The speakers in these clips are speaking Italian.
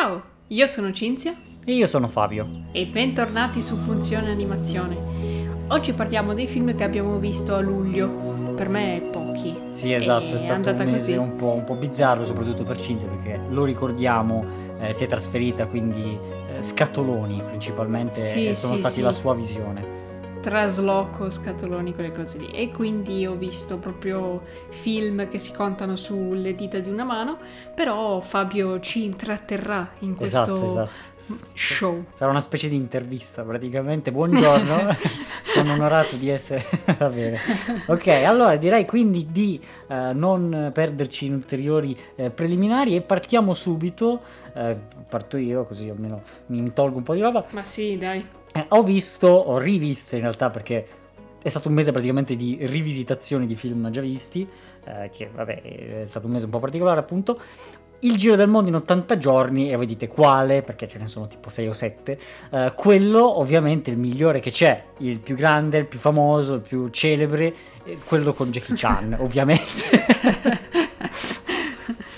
Ciao, io sono Cinzia E io sono Fabio. e bentornati su Funzione Animazione. Oggi parliamo dei film che abbiamo visto a luglio. Per me pochi. Sì, esatto, E è stato un mese un po', un po' bizzarro, soprattutto per Cinzia, perché lo ricordiamo, eh, si è trasferita, quindi eh, scatoloni principalmente Sì, eh, sono sì, stati sì. la sua visione. Trasloco, scatoloni, quelle cose lì. E quindi ho visto proprio film che si contano sulle dita di una mano. Però Fabio ci intratterrà in questo Esatto, esatto. show. Sarà una specie di intervista praticamente. Buongiorno, sono onorato di essere... Va bene. Ok, allora direi quindi di eh, non perderci in ulteriori eh, preliminari e partiamo subito. Eh, parto io così almeno mi tolgo un po' di roba. Ma sì, dai. Eh, ho visto, ho rivisto in realtà perché è stato un mese praticamente di rivisitazioni di film già visti, eh, che vabbè è stato un mese un po' particolare appunto. Il Giro del Mondo in 80 giorni, e voi dite quale, perché ce ne sono tipo 6 o 7, eh, quello ovviamente il migliore che c'è, il più grande, il più famoso, il più celebre, quello con Jackie Chan ovviamente.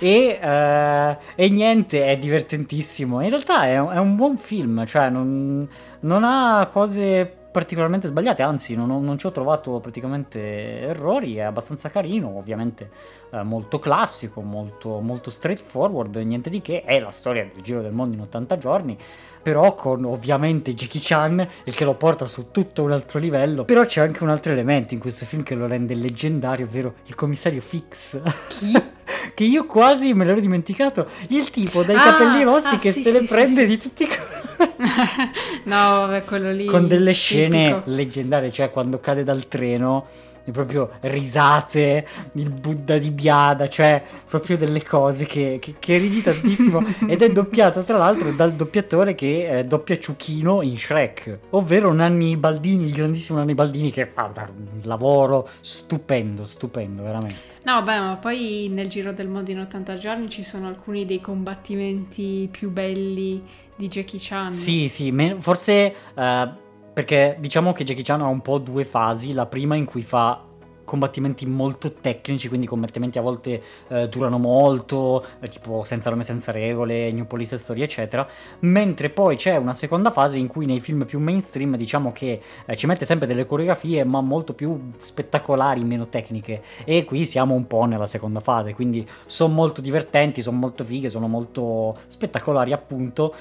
E, eh, e niente, è divertentissimo. In realtà è, un- è un buon film, cioè non, non ha cose particolarmente sbagliate, anzi non, ho- non ci ho trovato praticamente errori, è abbastanza carino, ovviamente eh, molto classico, molto, molto straightforward, niente di che, è la storia del Giro del Mondo in 80 giorni, però con ovviamente Jackie Chan, il che lo porta su tutto un altro livello, però c'è anche un altro elemento in questo film che lo rende leggendario, ovvero il commissario Fix. Chi? che io quasi me l'ero dimenticato. Il tipo dai Ah, capelli rossi ah, che sì, se sì, ne sì, prende di tutti i colori. no, vabbè, quello lì. Con delle scene tipico. leggendarie, cioè quando cade dal treno. Proprio risate, il Buddha di Biada, cioè proprio delle cose che, che, che ridi tantissimo. ed è doppiato tra l'altro dal doppiatore che eh, doppia Ciuchino in Shrek, ovvero Nanni Baldini, il grandissimo Nanni Baldini che fa un lavoro stupendo, stupendo, veramente. No, vabbè, ma poi nel Giro del Mondo in 80 giorni ci sono alcuni dei combattimenti più belli di Jackie Chan. Sì, sì, me- forse eh, perché diciamo che Jackie Chan ha un po' due fasi, la prima in cui fa combattimenti molto tecnici, quindi combattimenti a volte eh, durano molto, eh, tipo senza nome, senza regole, New Police Story, eccetera, mentre poi c'è una seconda fase in cui nei film più mainstream diciamo che eh, ci mette sempre delle coreografie ma molto più spettacolari, meno tecniche. E qui siamo un po' nella seconda fase, quindi sono molto divertenti, sono molto fighe, sono molto spettacolari appunto,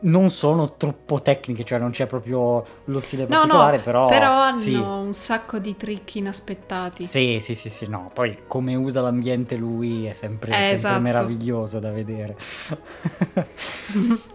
non sono troppo tecniche, cioè non c'è proprio lo stile No, particolare, no, però... hanno sì. un sacco di trick inaspettati. Sì, sì, sì, sì, no, poi come usa l'ambiente lui è sempre, Eh, sempre esatto. meraviglioso da vedere.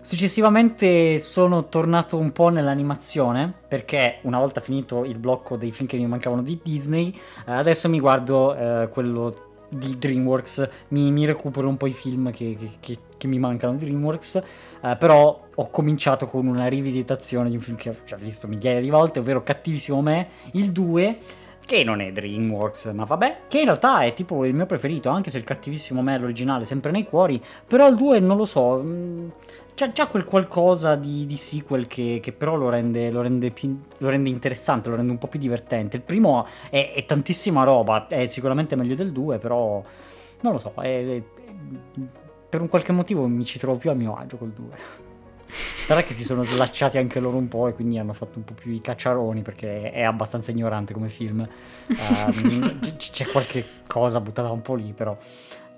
Successivamente sono tornato un po' nell'animazione perché una volta finito il blocco dei film che mi mancavano di Disney, adesso mi guardo eh, quello di DreamWorks, mi, mi recupero un po' i film che, che- che- che mi mancano di DreamWorks, eh, però ho cominciato con una rivisitazione di un film che ho già visto migliaia di volte, ovvero Cattivissimo Me, il 2 che non è DreamWorks, ma vabbè, che in realtà è tipo il mio preferito, anche se il cattivissimo me è l'originale, sempre nei cuori, però il 2 non lo so, mh, c'ha già quel qualcosa di, di sequel che, che però lo rende, lo, rende più- lo rende interessante, lo rende un po' più divertente. Il primo è, è tantissima roba, è sicuramente meglio del 2, però non lo so, è- è- per un qualche motivo mi ci trovo più a mio agio col 2. Sarà che si sono slacciati anche loro un po' e quindi hanno fatto un po' più i cacciaroni perché è abbastanza ignorante come film. Ehm, c- c'è qualche cosa buttata un po' lì, però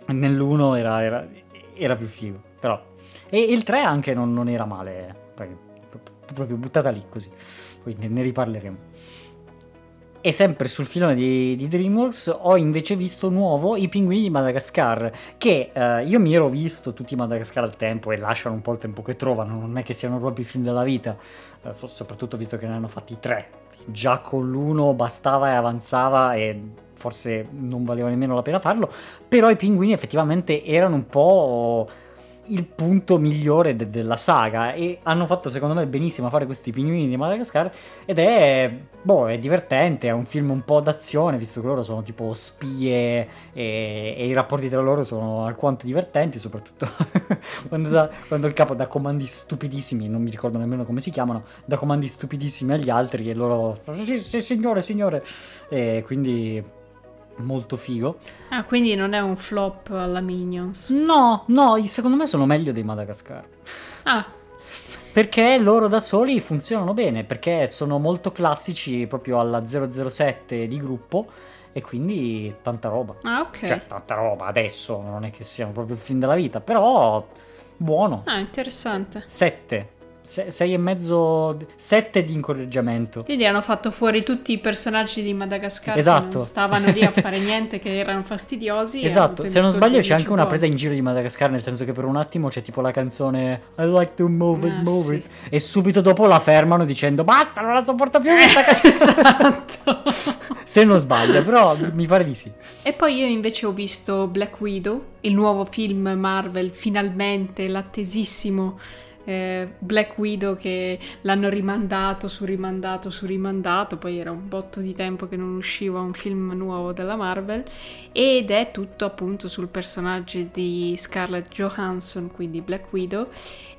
nell'uno era, era, era più figo. Però. E il 3 anche non, non era male, eh, poi, pro- proprio buttata lì così. Poi ne, ne riparleremo. E sempre sul filone di, di DreamWorks ho invece visto nuovo I pinguini di Madagascar, che eh, io mi ero visto tutti i Madagascar al tempo e lasciano un po' il tempo che trovano, non è che siano proprio i film della vita, eh, so- soprattutto visto che ne hanno fatti tre. Già con l'uno bastava e avanzava e forse non valeva nemmeno la pena farlo, però i pinguini effettivamente erano un po' il punto migliore de- della saga e hanno fatto secondo me benissimo a fare questi pinguini di Madagascar ed è, boh, è divertente, è un film un po' d'azione visto che loro sono tipo spie e, e i rapporti tra loro sono alquanto divertenti soprattutto quando, da- quando il capo dà comandi stupidissimi, non mi ricordo nemmeno come si chiamano, dà comandi stupidissimi agli altri e loro sì, sì signore, signore. E quindi molto figo. Ah, quindi non è un flop alla Minions. No, no, secondo me sono meglio dei Madagascar. Ah, Perché loro da soli funzionano bene, perché sono molto classici proprio alla 007 di gruppo e quindi tanta roba. ah ok. Cioè, tanta roba adesso, non è che siano proprio il film della vita, però buono. Ah, interessante. 7. 6 e mezzo, 7 di incoraggiamento. Quindi hanno fatto fuori tutti i personaggi di Madagascar che Esatto. non stavano lì a fare niente, che erano fastidiosi. Esatto, se non sbaglio c'è anche 10 una presa in giro di Madagascar, nel senso che per un attimo c'è tipo la canzone I like to move it, Ah, move sì. it, e subito dopo la fermano dicendo basta, non la sopporto più questa canzone. esatto. se non sbaglio, però mi pare di sì. E poi io invece ho visto Black Widow, il nuovo film Marvel, finalmente l'attesissimo eh, Black Widow che l'hanno rimandato su rimandato su rimandato, poi era un botto di tempo che non usciva un film nuovo della Marvel ed è tutto appunto sul personaggio di Scarlett Johansson, quindi Black Widow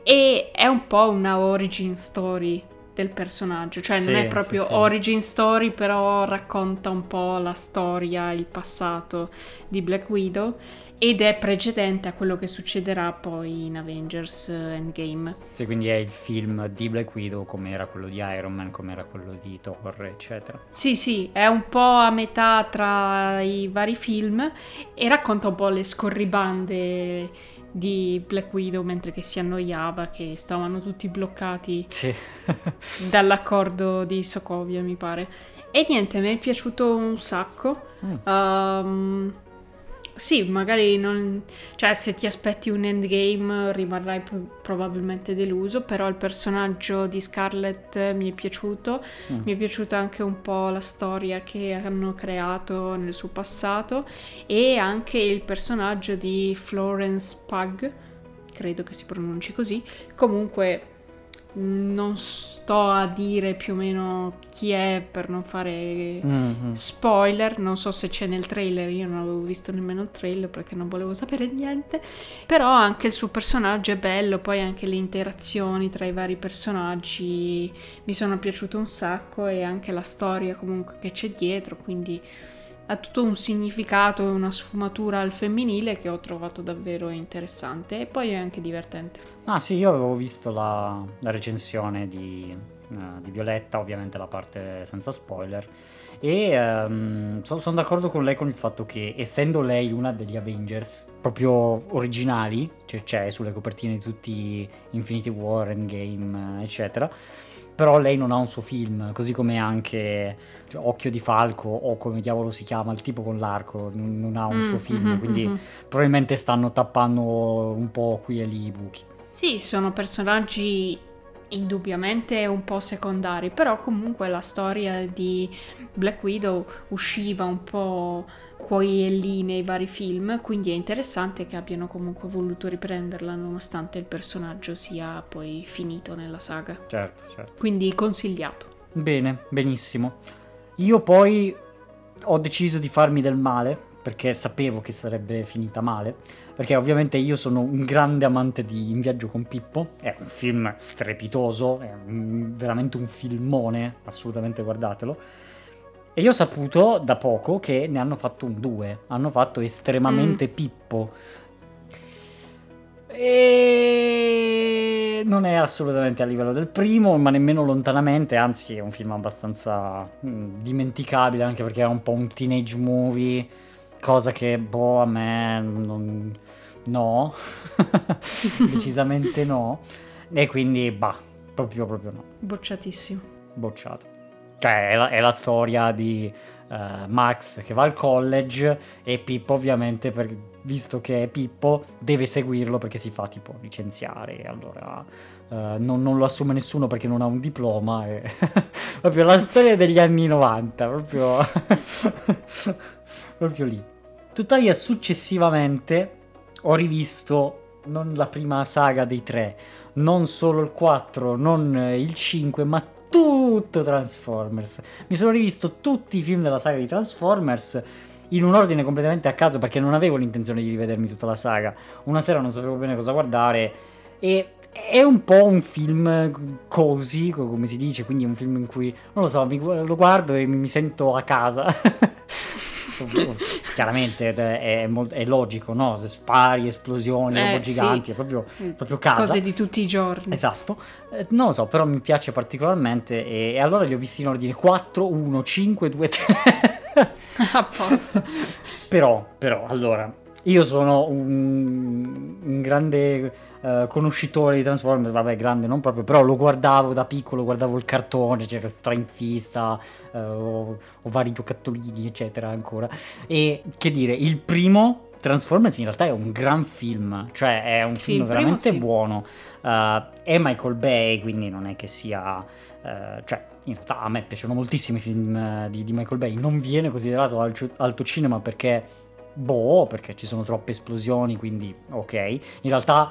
e è un po' una origin story del personaggio, cioè non Sì, è proprio sì, sì. origin story, però racconta un po' la storia, il passato di Black Widow ed è precedente a quello che succederà poi in Avengers eh, Endgame. Sì, quindi è il film di Black Widow come era quello di Iron Man, come era quello di Thor, eccetera. Sì, sì, è un po' a metà tra i vari film e racconta un po' le scorribande di Black Widow mentre che si annoiava, che stavano tutti bloccati Sì. dall'accordo di Sokovia, mi pare. E niente, mi è piaciuto un sacco. Mm. Ehm, sì, magari non... Cioè, se ti aspetti un endgame rimarrai pro- probabilmente deluso, però il personaggio di Scarlett mi è piaciuto. Mm. Mi è piaciuta anche un po' la storia che hanno creato nel suo passato e anche il personaggio di Florence Pug, credo che si pronunci così. Comunque non sto a dire più o meno chi è per non fare Mhm. spoiler, non so se c'è nel trailer, io non avevo visto nemmeno il trailer perché non volevo sapere niente, però anche il suo personaggio è bello, poi anche le interazioni tra i vari personaggi mi sono piaciute un sacco e anche la storia comunque che c'è dietro, quindi ha tutto un significato e una sfumatura al femminile che ho trovato davvero interessante e poi è anche divertente. Ah sì, io avevo visto la, la recensione di, eh, di Violetta, ovviamente la parte senza spoiler, e sono d'accordo con lei con il fatto che essendo lei una degli Avengers proprio originali, cioè c'è sulle copertine di tutti Infinity War, Endgame, eccetera, però lei non ha un suo film, così come anche cioè, Occhio di Falco o come diavolo si chiama, il tipo con l'arco, non, non ha un Mm, suo film, mhm, quindi mhm. probabilmente stanno tappando un po' qui e lì i buchi. Sì, sono personaggi indubbiamente un po' secondari, però comunque la storia di Black Widow usciva un po' e lì nei vari film, quindi è interessante che abbiano comunque voluto riprenderla nonostante il personaggio sia poi finito nella saga. Certo, certo. Quindi consigliato. Bene, benissimo. Io poi ho deciso di farmi del male perché sapevo che sarebbe finita male. Perché ovviamente io sono un grande amante di In viaggio con Pippo. È un film strepitoso, è un- veramente un filmone, assolutamente guardatelo. E io ho saputo da poco che ne hanno fatto un 2. Hanno fatto estremamente Pippo. E non è assolutamente a livello del primo, ma nemmeno lontanamente, anzi è un film abbastanza mm, dimenticabile anche perché è un po' un teenage movie, cosa che boh a me non... no, decisamente no, e quindi bah, proprio proprio no, Bocciatissimo. bocciato. Cioè è la, è la storia di eh, Max che va al college e Pippo ovviamente per- visto che è Pippo deve seguirlo perché si fa tipo licenziare. Allora eh, non, non lo assume nessuno perché non ha un diploma e proprio la storia degli anni 90 proprio proprio lì. Tuttavia successivamente ho rivisto non la prima saga dei tre non solo il 4 non il 5 ma tutto Transformers mi sono rivisto tutti i film della saga di Transformers in un ordine completamente a caso perché non avevo l'intenzione di rivedermi tutta la saga. Una sera non sapevo bene cosa guardare e è un po' un film così, co- come si dice, quindi un film in cui, non lo so, mi lo guardo e mi, mi sento a casa. chiaramente è, è, è, logico, no? Spari, esplosioni, eh, giganti, sì. è proprio, mm. proprio casa. Cose di tutti i giorni. Esatto. Eh, non lo so, però mi piace particolarmente e, e allora li ho visti in ordine 4, 1, 5, 2, 3. A posto. però, però, allora, io sono un, un grande uh, conoscitore di Transformers, vabbè, grande non proprio, però lo guardavo da piccolo, guardavo il cartone, c'era stra in fissa, uh, ho, ho vari giocattolini, eccetera, ancora. E che dire, il primo Transformers in realtà è un gran film, cioè è un sì, film veramente sì. buono. Uh, è Michael Bay, quindi non è che sia... Uh, cioè, in realtà a me piacciono moltissimi i film uh, di, di, Michael Bay. Non viene considerato alto, alto cinema perché... Boh, perché ci sono troppe esplosioni, quindi ok. In realtà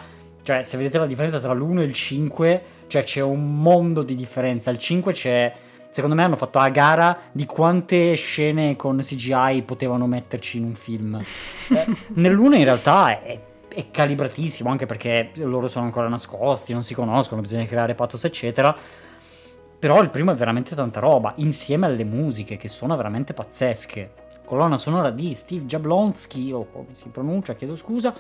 cioè, se vedete la differenza tra l'1 e il 5, cioè c'è un mondo di differenza. Il 5 c'è. Secondo me hanno fatto la gara di quante scene con CGI potevano metterci in un film. eh, nell'1 in realtà è, è calibratissimo, anche perché loro sono ancora nascosti, non si conoscono, bisogna creare pathos, eccetera. Però il primo è veramente tanta roba, insieme alle musiche che sono veramente pazzesche. Colonna sonora di Steve Jablonski, o come si pronuncia, chiedo scusa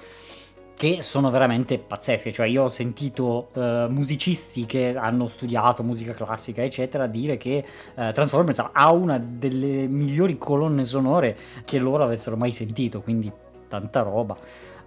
che sono veramente pazzesche, cioè io ho sentito uh, musicisti che hanno studiato musica classica eccetera dire che uh, Transformers ha una delle migliori colonne sonore che loro avessero mai sentito, quindi tanta roba.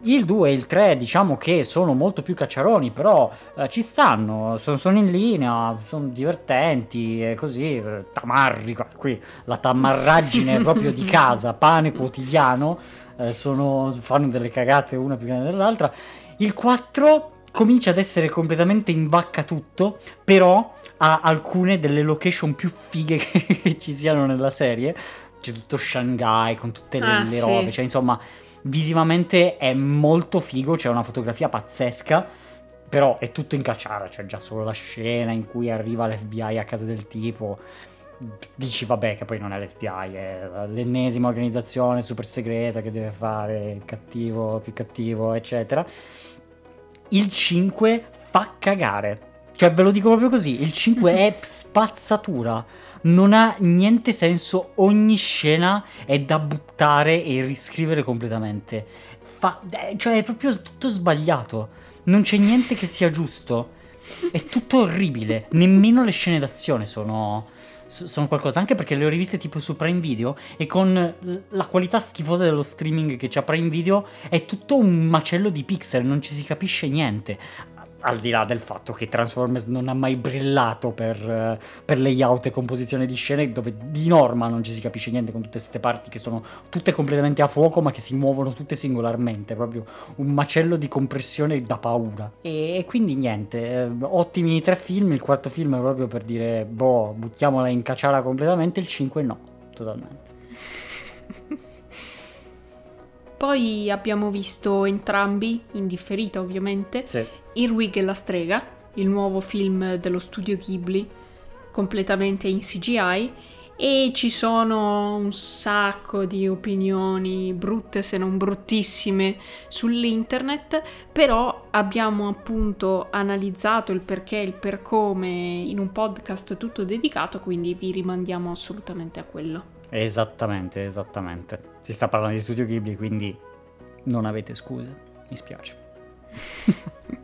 Il 2 e il 3 diciamo che sono molto più cacciaroni, però eh, ci stanno, sono, sono, in linea, sono divertenti e così, tamarri, qui la tamarraggine proprio di casa, pane quotidiano, eh, sono, fanno delle cagate una più grande dell'altra. Il 4 comincia ad essere completamente in vacca tutto, però ha alcune delle location più fighe che ci siano nella serie. C'è tutto Shanghai con tutte le, ah, le robe, sì. cioè insomma visivamente è molto figo, c'è una fotografia pazzesca, però è tutto in cacciara, cioè già solo la scena in cui arriva l'FBI a casa del tipo dici vabbè che poi non è l'FBI, è l'ennesima organizzazione super segreta che deve fare il cattivo, più cattivo, eccetera. Il 5 fa cagare. Cioè ve lo dico proprio così, il 5 è spazzatura. Non ha niente senso, ogni scena è da buttare e riscrivere completamente. Fa, eh, cioè è proprio tutto sbagliato. Non c'è niente che sia giusto. È tutto orribile. Nemmeno le scene d'azione sono sono qualcosa, anche perché le ho riviste tipo su Prime Video e con la qualità schifosa dello streaming che c'ha Prime Video è tutto un macello di pixel, non ci si capisce niente al di là del fatto che Transformers non ha mai brillato per, uh, per, layout e composizione di scene dove di norma non ci si capisce niente con tutte queste parti che sono tutte completamente a fuoco ma che si muovono tutte singolarmente, proprio un macello di compressione da paura. E, e quindi niente, eh, ottimi i tre film, il quarto film è proprio per dire boh, buttiamola in cacciara completamente, il 5 no, totalmente. Poi abbiamo visto entrambi, in differita ovviamente, sì. Irwig e la strega, il nuovo film dello studio Ghibli, completamente in CGI, e ci sono un sacco di opinioni brutte se non bruttissime sull'internet, però abbiamo appunto analizzato il perché e il per come in un podcast tutto dedicato, quindi vi rimandiamo assolutamente a quello. Esattamente, esattamente. Si sta parlando di Studio Ghibli, quindi non avete scuse, mi spiace.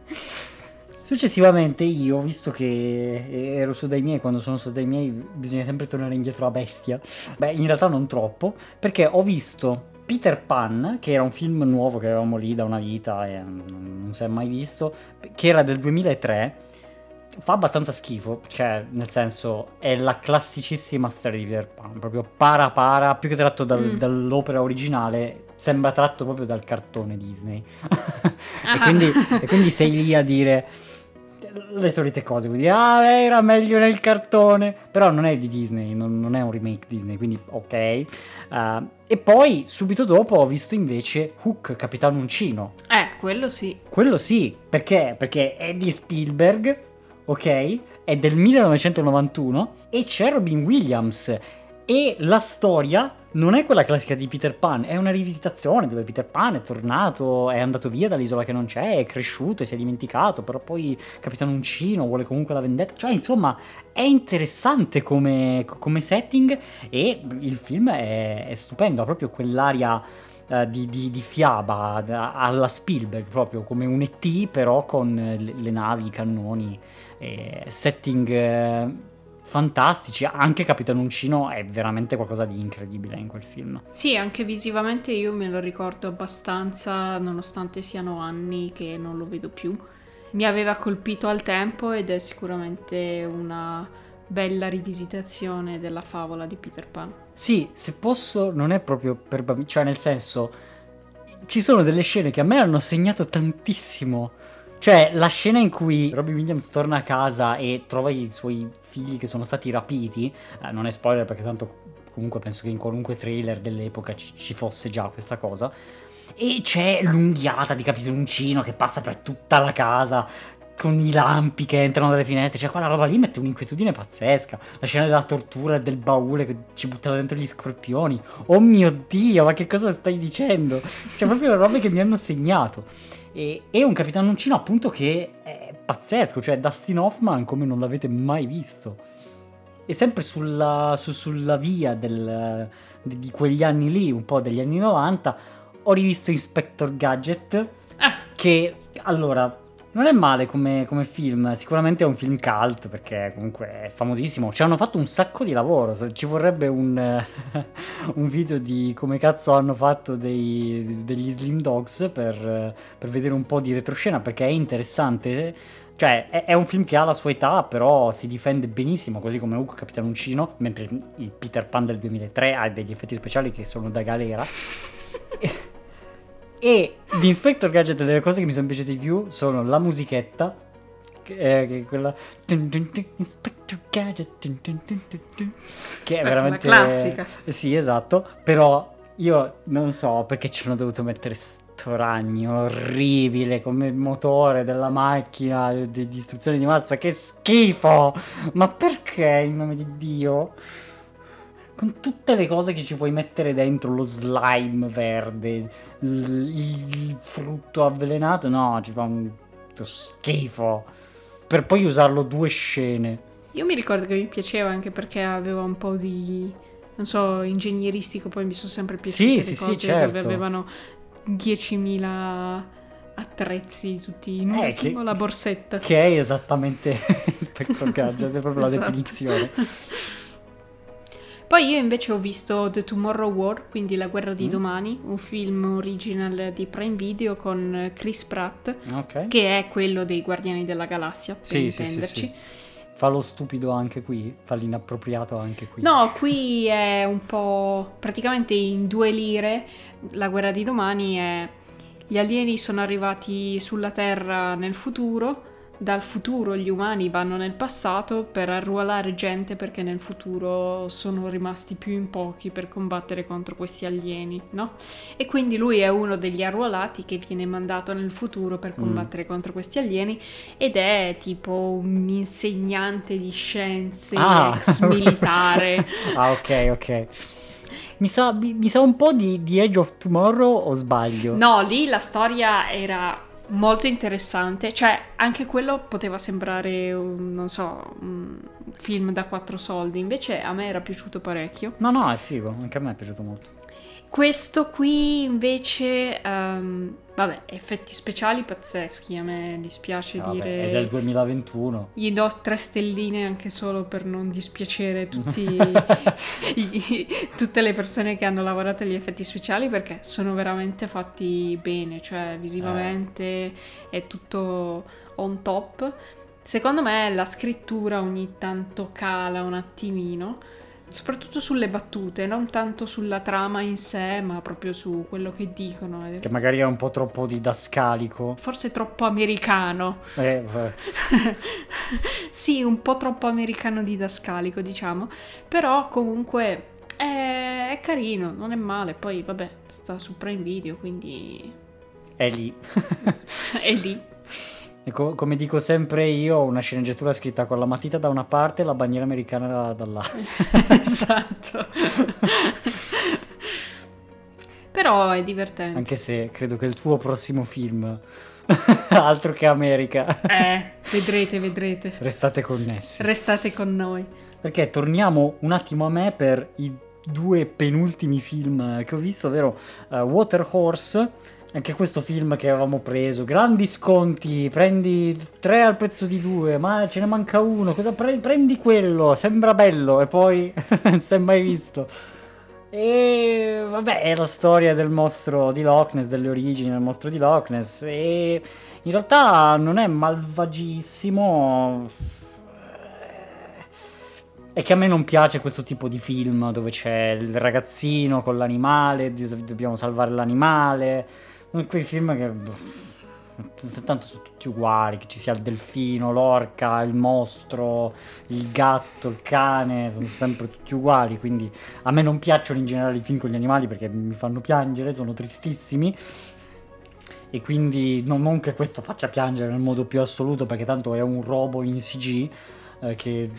Successivamente io, visto che ero su dai miei, quando sono su dai miei bisogna sempre tornare indietro a bestia. Beh, in realtà non troppo, perché ho visto Peter Pan, che era un film nuovo che avevamo lì da una vita e non si è mai visto, che era del 2003 fa abbastanza schifo, cioè nel senso è la classicissima storia di Peter Pan, proprio para para, più che tratto dal, mm. dall'opera originale, sembra tratto proprio dal cartone Disney. e, quindi, e, quindi, sei lì a dire le solite cose, quindi ah era meglio nel cartone, però non è di Disney, non, non è un remake Disney, quindi ok. Uh, e poi subito dopo ho visto invece Hook, Capitano Uncino. Eh, quello sì. Quello sì, perché? Perché è di Spielberg ok? È del 1991 e c'è Robin Williams e la storia non è quella classica di Peter Pan, è una rivisitazione dove Peter Pan è tornato, è andato via dall'isola che non c'è, è cresciuto e si è dimenticato, però poi Capitano Uncino vuole comunque la vendetta. Cioè, insomma, è interessante come, come setting e il film è, è stupendo, ha proprio quell'aria eh, di, di- di fiaba alla Spielberg, proprio come un ET, però con le, navi, i cannoni, setting eh, fantastici. Anche Capitan Uncino è veramente qualcosa di incredibile in quel film. Sì, anche visivamente io me lo ricordo abbastanza, nonostante siano anni che non lo vedo più. Mi aveva colpito al tempo ed è sicuramente una bella rivisitazione della favola di Peter Pan. Sì, se posso, non è proprio per bambini, cioè nel senso, ci sono delle scene che a me hanno segnato tantissimo. Cioè, la scena in cui Robin Williams torna a casa e trova i suoi figli che sono stati rapiti, eh, non è spoiler perché tanto comunque penso che in qualunque trailer dell'epoca ci, ci fosse già questa cosa. E c'è l'unghiata di Capitoncino che passa per tutta la casa con i lampi che entrano dalle finestre. Cioè, quella roba lì mette un'inquietudine pazzesca. La scena della tortura e del baule che ci buttava dentro gli scorpioni. Oh mio dio, ma che cosa stai dicendo? Cioè, proprio le robe che mi hanno segnato. E, e un Capitano Uncino, appunto, che è pazzesco. Cioè, Dustin Hoffman come non l'avete mai visto. E sempre sulla, su- sulla via del- di, di quegli anni lì, un po' degli anni 90, ho rivisto Inspector Gadget. Ah, Che allora non è male come, come film, sicuramente è un film cult perché comunque è famosissimo. Ci hanno fatto un sacco di lavoro. Ci vorrebbe un, un video di come cazzo hanno fatto dei- degli Slim Dogs per, per vedere un po' di retroscena perché è interessante. Cioè, è, è un film che ha la sua età, però si difende benissimo, così come Hook Capitano Uncino, mentre il Peter Pan del 2003 ha degli effetti speciali che sono da galera. E di Inspector Gadget le cose che mi sono piaciute di più sono la musichetta, che è, che è quella... Inspector Gadget, che è veramente... una classica. Sì, esatto, però io non so perché ci hanno dovuto mettere sto ragno orribile come motore della macchina di distruzione di massa, che schifo! Ma perché in nome di Dio? Con tutte le cose che ci puoi mettere dentro, lo slime verde, il, frutto avvelenato, no, ci fa un schifo. Per poi usarlo due scene. io mi ricordo che mi piaceva anche perché aveva un po' di, non so, ingegneristico, poi mi sono sempre piaciute Sì, le sì, sì, cose certo. dove avevano 10.000 attrezzi tutti in una Eh, singola borsetta. Che è esattamente Inspector Gadget, è proprio Esatto. la definizione. Poi io invece ho visto The Tomorrow War, quindi La guerra di Mm. domani, un film original di Prime Video con Chris Pratt, Ok. che è quello dei Guardiani della Galassia, per Sì, sì, sì, intenderci. sì. Fa lo stupido anche qui, fa l'inappropriato anche qui. No, qui è un po' praticamente in due lire. La guerra di domani è gli alieni sono arrivati sulla Terra nel futuro, dal futuro gli umani vanno nel passato per arruolare gente perché nel futuro sono rimasti più in pochi per combattere contro questi alieni, no? E quindi lui è uno degli arruolati che viene mandato nel futuro per combattere contro questi alieni ed è tipo un insegnante di scienze, Ah. ex militare. ah, ok, ok. Mi sa, mi, mi sa un po' di, di Edge of Tomorrow o sbaglio? No, lì la storia era molto interessante, cioè anche quello poteva sembrare, un, non so, un film da quattro soldi, invece a me era piaciuto parecchio. No, no, è figo, anche a me è piaciuto molto. Questo qui invece, ehm, vabbè, effetti speciali pazzeschi, a me dispiace Vabbè, dire... è del 2021. Gli do tre stelline anche solo per non dispiacere tutti, gli- tutte le persone che hanno lavorato agli effetti speciali perché sono veramente fatti bene, cioè visivamente è tutto on top. Secondo me la scrittura ogni tanto cala un attimino, soprattutto sulle battute, non tanto sulla trama in sé, ma proprio su quello che dicono. Che magari è un po' troppo didascalico. Forse troppo americano. Eh, sì, un po' troppo americano didascalico, diciamo. Però comunque è, è carino, non è male. Poi, vabbè, sta su Prime Video, quindi è lì. è lì. Co- come dico sempre io, una sceneggiatura scritta con la matita da una parte e la bandiera americana dall'altra. esatto. Però è divertente. Anche se credo che il tuo prossimo film, altro che America, Eh, vedrete, vedrete. restate connessi. Restate con noi. Perché torniamo un attimo a me per i due penultimi film che ho visto, ovvero uh, Water Horse. Anche questo film che avevamo preso, grandi sconti, prendi tre al prezzo di due, ma ce ne manca uno, cosa pre- prendi quello, sembra bello e poi non si è mai visto. E vabbè, è la storia del mostro di Loch Ness, delle origini del mostro di Loch Ness. E in realtà non è malvagissimo. È che a me non piace questo tipo di film dove c'è il ragazzino con l'animale, dobbiamo salvare l'animale. Quei film che tanto sono tutti uguali, che ci sia il delfino, l'orca, il mostro, il gatto, il cane, sono sempre tutti uguali, quindi a me non piacciono in generale i film con gli animali perché mi fanno piangere, sono tristissimi. E quindi non, non che questo faccia piangere nel modo più assoluto perché tanto è un robo in CG, eh, che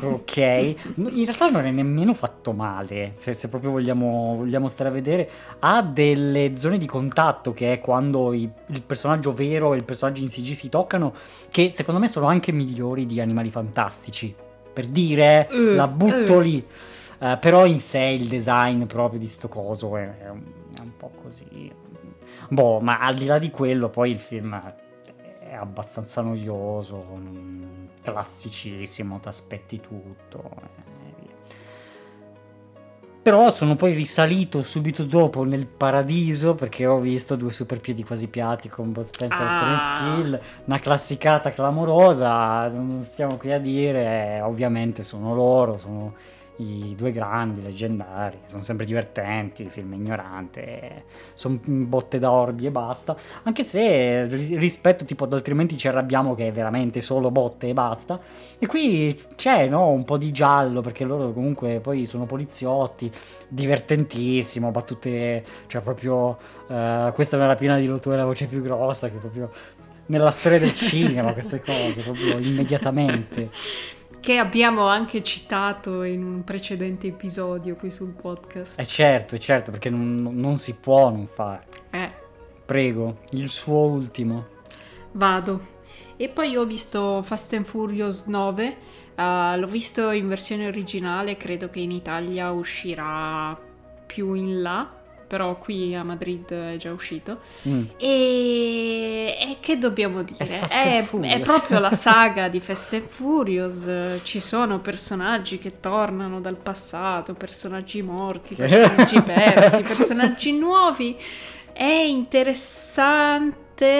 ok, in realtà non è nemmeno fatto male, se, se proprio vogliamo, vogliamo, stare a vedere, ha delle zone di contatto che è quando i, il personaggio vero e il personaggio in CG si toccano, che secondo me sono anche migliori di Animali Fantastici, per dire, uh, la butto uh. lì. Uh, però in sé il design proprio di sto coso è, è, un, è un po' così. Boh, ma al di là di quello, poi il film è abbastanza noioso, classicissimo, ti aspetti tutto. Però sono poi risalito subito dopo nel paradiso perché ho visto due super piedi quasi piatti con Bud Spencer ah. e Terence Hill, una classicata clamorosa, non stiamo qui a dire, ovviamente sono loro, sono i due grandi, leggendari, sono sempre divertenti, film ignorante, sono botte da orbi e basta, anche se rispetto tipo ad altrimenti ci arrabbiamo che è veramente solo botte e basta, e qui c'è no, un po' di giallo perché loro comunque poi sono poliziotti, divertentissimo, battute, cioè proprio uh, questa è una rapina di Lotto è la voce più grossa che proprio nella storia del cinema queste cose, proprio immediatamente che abbiamo anche citato in un precedente episodio qui sul podcast. Eh certo, certo, perché non, non si può non fare. Eh. Prego, il suo ultimo. Vado. E poi ho visto Fast and Furious 9, uh, eh, l'ho visto in versione originale, credo che in Italia uscirà più in là però qui a Madrid è già uscito. Mm. E... e, che dobbiamo dire? È, è, è, proprio la saga di Fast and Furious. Ci sono personaggi che tornano dal passato, personaggi morti, personaggi persi, personaggi nuovi. È interessante.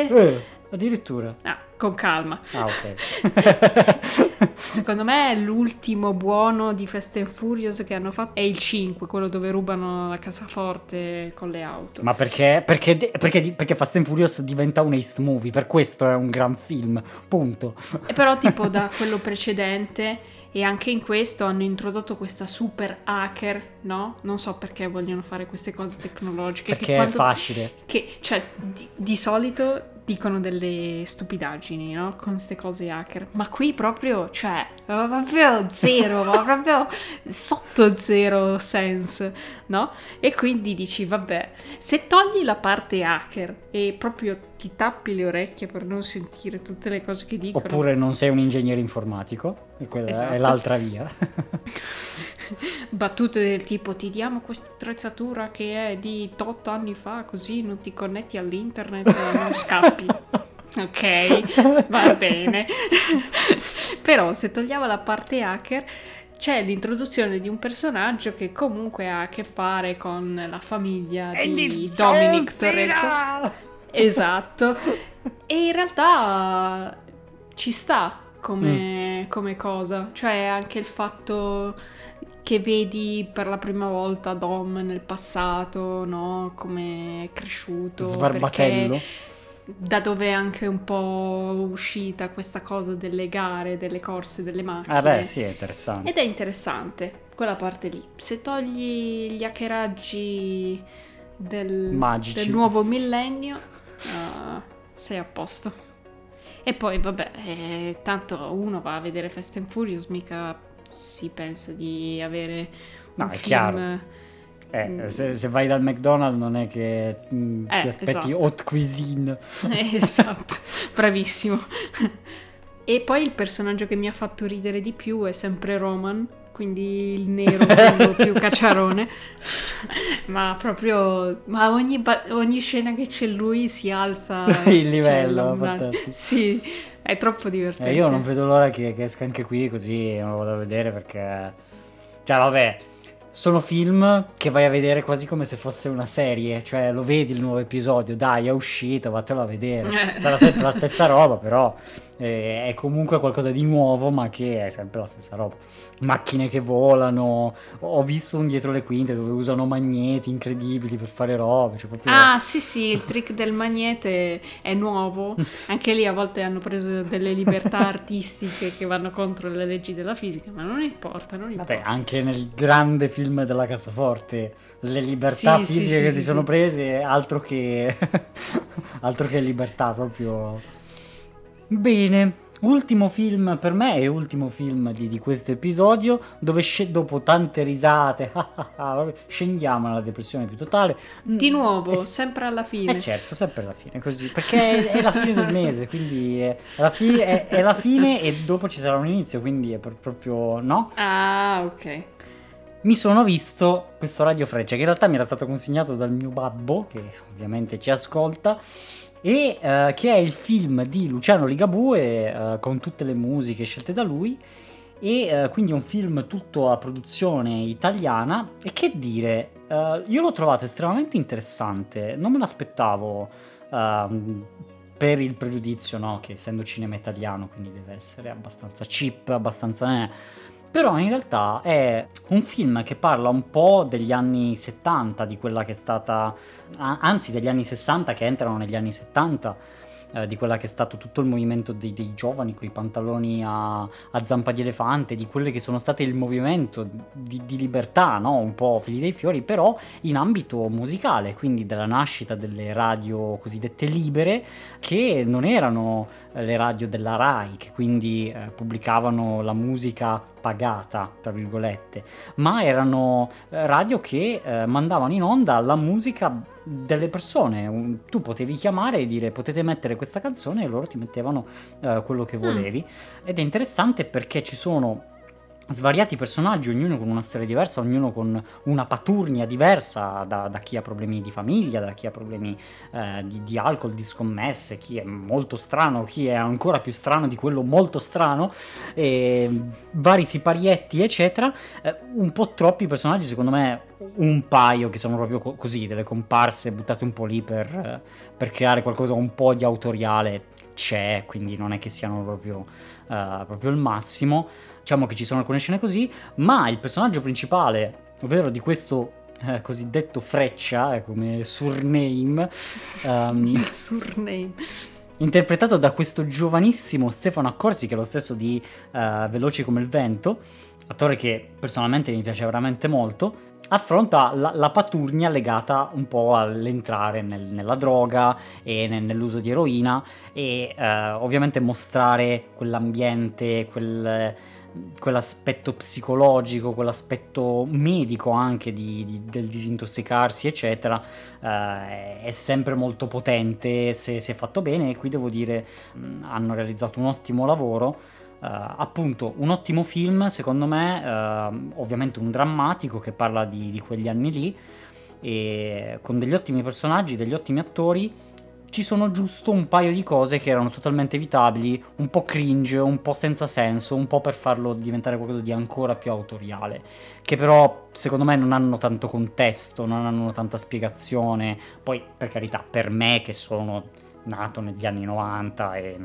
Eh, addirittura. Ah, con calma. Ah, ok. Secondo me l'ultimo buono di Fast and Furious che hanno fatto è il 5, quello dove rubano la cassaforte con le auto. Ma perché? Perché, perché, perché Fast and Furious diventa un heist movie, per questo è un gran film, punto. E però tipo da quello precedente e anche in questo hanno introdotto questa super hacker, no? Non so perché vogliono fare queste cose tecnologiche. Perché quando, è facile. Che, cioè, di, di solito dicono delle stupidaggini, no? Con queste cose hacker. Ma qui proprio, cioè, proprio zero, proprio sotto zero sense, no? E quindi dici, vabbè, se togli la parte hacker e proprio ti tappi le orecchie per non sentire tutte le cose che dicono. Oppure non sei un ingegnere informatico, e quella esatto. è l'altra via. Battute del tipo ti diamo questa attrezzatura che è di 8 anni fa, così non ti connetti all'internet e non scappi. ok, va bene. Però se togliamo la parte hacker c'è l'introduzione di un personaggio che comunque ha a che fare con la famiglia di Dominic Toretto. Esatto. E in realtà ci sta come, mm. come cosa. Cioè anche il fatto che vedi per la prima volta Dom nel passato, no? Come è cresciuto. Sbarbatello. Da dove è anche un po' uscita questa cosa delle gare, delle corse, delle macchine. Ah beh, sì, è interessante. Ed è interessante, quella parte lì. Se togli gli hackeraggi del, del nuovo millennio, uh, sei a posto. E poi, vabbè, eh, tanto uno va a vedere Fast and Furious, mica si pensa di avere un no, è film... chiaro. Eh, mm. se, se, vai dal McDonald's non è che mh, mm, eh, ti aspetti esatto. haute cuisine. esatto, bravissimo. e poi il personaggio che mi ha fatto ridere di più è sempre Roman, quindi il nero più cacciarone, ma proprio, ma ogni, ba- ogni, scena che c'è lui si alza il livello, fantastico. Sì, è troppo divertente. Eh, io non vedo l'ora che, che esca anche qui così lo vado a vedere perché, cioè vabbè, sono film che vai a vedere quasi come se fosse una serie, cioè lo vedi il nuovo episodio, dai è uscito, vattelo a vedere, eh. sarà sempre la stessa roba però eh, è comunque qualcosa di nuovo ma che è sempre la stessa roba macchine che volano. Ho visto un dietro le quinte dove usano magneti incredibili per fare robe. Cioè proprio... Ah, sì, sì, il trick del magnete è nuovo. Anche lì a volte hanno preso delle libertà artistiche che vanno contro le leggi della fisica, ma non importa, non importa. Vabbè, anche nel grande film della cassaforte le libertà sì, fisiche sì, che sì, si sono prese, altro che altro che libertà proprio. Bene, Ultimo film per me e ultimo film di, di questo episodio dove sc- dopo tante risate scendiamo nella depressione più totale. Di mm, nuovo, e, sempre alla fine. Eh certo, sempre alla fine, così, perché è, è la fine del mese, quindi è la, fi- è la, fine e dopo ci sarà un inizio, quindi è per, proprio no? Ah, ok mi sono visto questo Radio Freccia che in realtà mi era stato consegnato dal mio babbo che ovviamente ci ascolta e uh, che è il film di Luciano Ligabue uh, con tutte le musiche scelte da lui e uh, quindi è un film tutto a produzione italiana e che dire, io l'ho trovato estremamente interessante, non me l'aspettavo ehm, per il pregiudizio no? che essendo cinema italiano quindi deve essere abbastanza cheap, abbastanza... Eh, però in realtà è un film che parla un po' degli anni 70, di quella che è stata, anzi degli anni 60 che entrano negli anni 70 eh, di quella che è stato tutto il movimento dei, dei giovani con i pantaloni a, a, zampa di elefante, di quelle che sono state il movimento di, di libertà, no? un po' figli dei fiori, però in ambito musicale, quindi della nascita delle radio cosiddette libere, che non erano eh, le radio della RAI, che quindi eh, pubblicavano la musica pagata, tra virgolette, ma erano eh, radio che eh, mandavano in onda la musica delle persone. Tu potevi chiamare e dire potete mettere questa canzone e loro ti mettevano uh, quello che mm. volevi. Mm. Ed è interessante perché ci sono svariati personaggi, ognuno con una storia diversa, ognuno con una paturnia diversa da, da chi ha problemi di famiglia, da chi ha problemi eh, di, di, alcol, di scommesse, chi è molto strano, chi è ancora più strano di quello molto strano, vari siparietti, eccetera. Eh, un po' troppi personaggi, secondo me, un paio che sono proprio co- così, delle comparse buttate un po' lì per, eh, per creare qualcosa un po' di autoriale c'è, quindi non è che siano proprio, uh, proprio il massimo. Diciamo che ci sono alcune scene così, ma il personaggio principale, ovvero di questo eh, cosiddetto Freccia, eh, come surname. Um, il surname. Interpretato da questo giovanissimo Stefano Accorsi, che è lo stesso di uh, Veloci come il vento, attore che personalmente mi piace veramente molto affronta la, la, paturnia legata un po' all'entrare nel, nella droga e nel, nell'uso di eroina e eh, ovviamente mostrare quell'ambiente, quel, quell'aspetto psicologico, quell'aspetto medico anche di, di, del disintossicarsi, eccetera, eh, è sempre molto potente se, se fatto bene e qui devo dire mh, hanno realizzato un ottimo lavoro. Uh, appunto un ottimo film secondo me uh, ovviamente un drammatico che parla di, di, quegli anni lì con degli ottimi personaggi degli ottimi attori ci sono giusto un paio di cose che erano totalmente evitabili un po' cringe un po' senza senso un po' per farlo diventare qualcosa di ancora più autoriale che però secondo me non hanno tanto contesto non hanno tanta spiegazione. Poi per carità per me che sono nato negli anni 90 e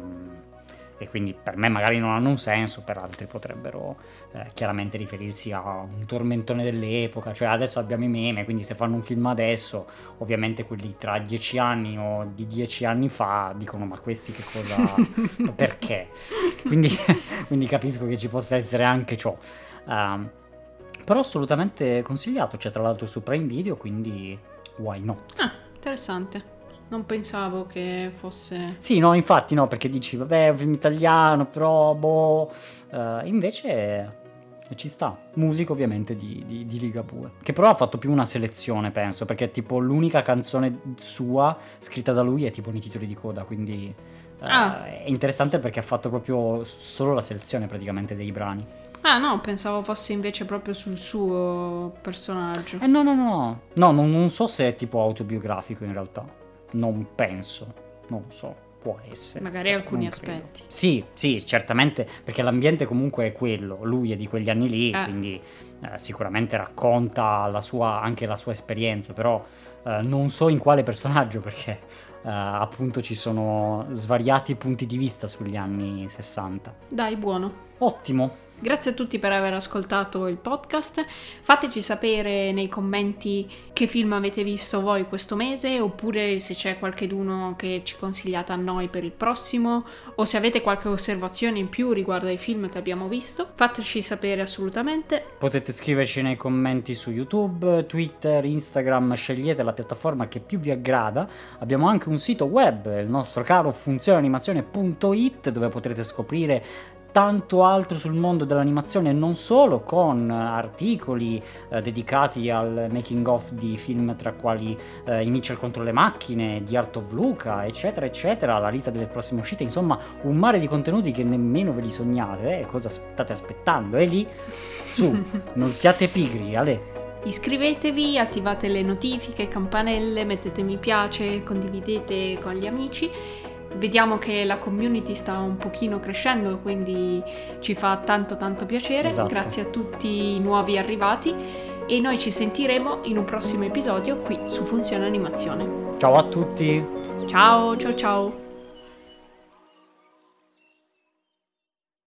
e quindi per me magari non hanno un senso, per altri potrebbero eh, chiaramente riferirsi a un tormentone dell'epoca, cioè adesso abbiamo i meme, quindi se fanno un film adesso, ovviamente quelli tra dieci anni o di dieci anni fa dicono ma questi che cosa, perché? Quindi, quindi, capisco che ci possa essere anche ciò. Um, però assolutamente consigliato, c'è tra l'altro su Prime Video, quindi why not? Ah, interessante. Non pensavo che fosse... Sì, no, infatti no, perché dici, vabbè, film italiano, però, boh... Uh, invece ci sta. Musica ovviamente di, di, di Ligabue. Che però ha fatto più una selezione, penso, perché tipo l'unica canzone sua scritta da lui è tipo nei titoli di coda, quindi... Uh, ah. È interessante perché ha fatto proprio solo la selezione praticamente dei brani. Ah no, pensavo fosse invece proprio sul suo personaggio. Eh no, no, no. No, non, non so se è tipo autobiografico in realtà. Non penso. Non so. Può essere. Magari alcuni aspetti. Sì, sì, certamente, perché l'ambiente comunque è quello, lui è di quegli anni lì, Eh. quindi eh, sicuramente racconta la sua- anche la sua esperienza, però eh, non so in quale personaggio, perché eh, appunto ci sono svariati punti di vista sugli anni 60. Dai, buono. Ottimo, Grazie a tutti per aver ascoltato il podcast. Fateci sapere nei commenti che film avete visto voi questo mese, oppure se c'è qualcheduno che ci consigliate a noi per il prossimo, o se avete qualche osservazione in più riguardo ai film che abbiamo visto. Fateci sapere assolutamente. potete scriverci nei commenti su YouTube, Twitter, Instagram, scegliete la piattaforma che più vi aggrada. Abbiamo anche un sito web, il nostro caro funzionanimazione.it, dove potrete scoprire tanto altro sul mondo dell'animazione e non solo con eh, articoli eh, dedicati al making of di film tra quali eh, I Mitchell contro le macchine, di Art of Luca eccetera eccetera la lista delle prossime uscite insomma un mare di contenuti che nemmeno ve li sognate eh, cosa state aspettando è lì su non siate pigri Ale Iscrivetevi, attivate le notifiche, campanelle, mettete mi piace, condividete con gli amici. Vediamo che la community sta un pochino crescendo, quindi ci fa tanto tanto piacere. Esatto. Grazie a tutti i nuovi arrivati e noi ci sentiremo in un prossimo episodio qui su Funzione Animazione. ciao a tutti Ciao, ciao ciao!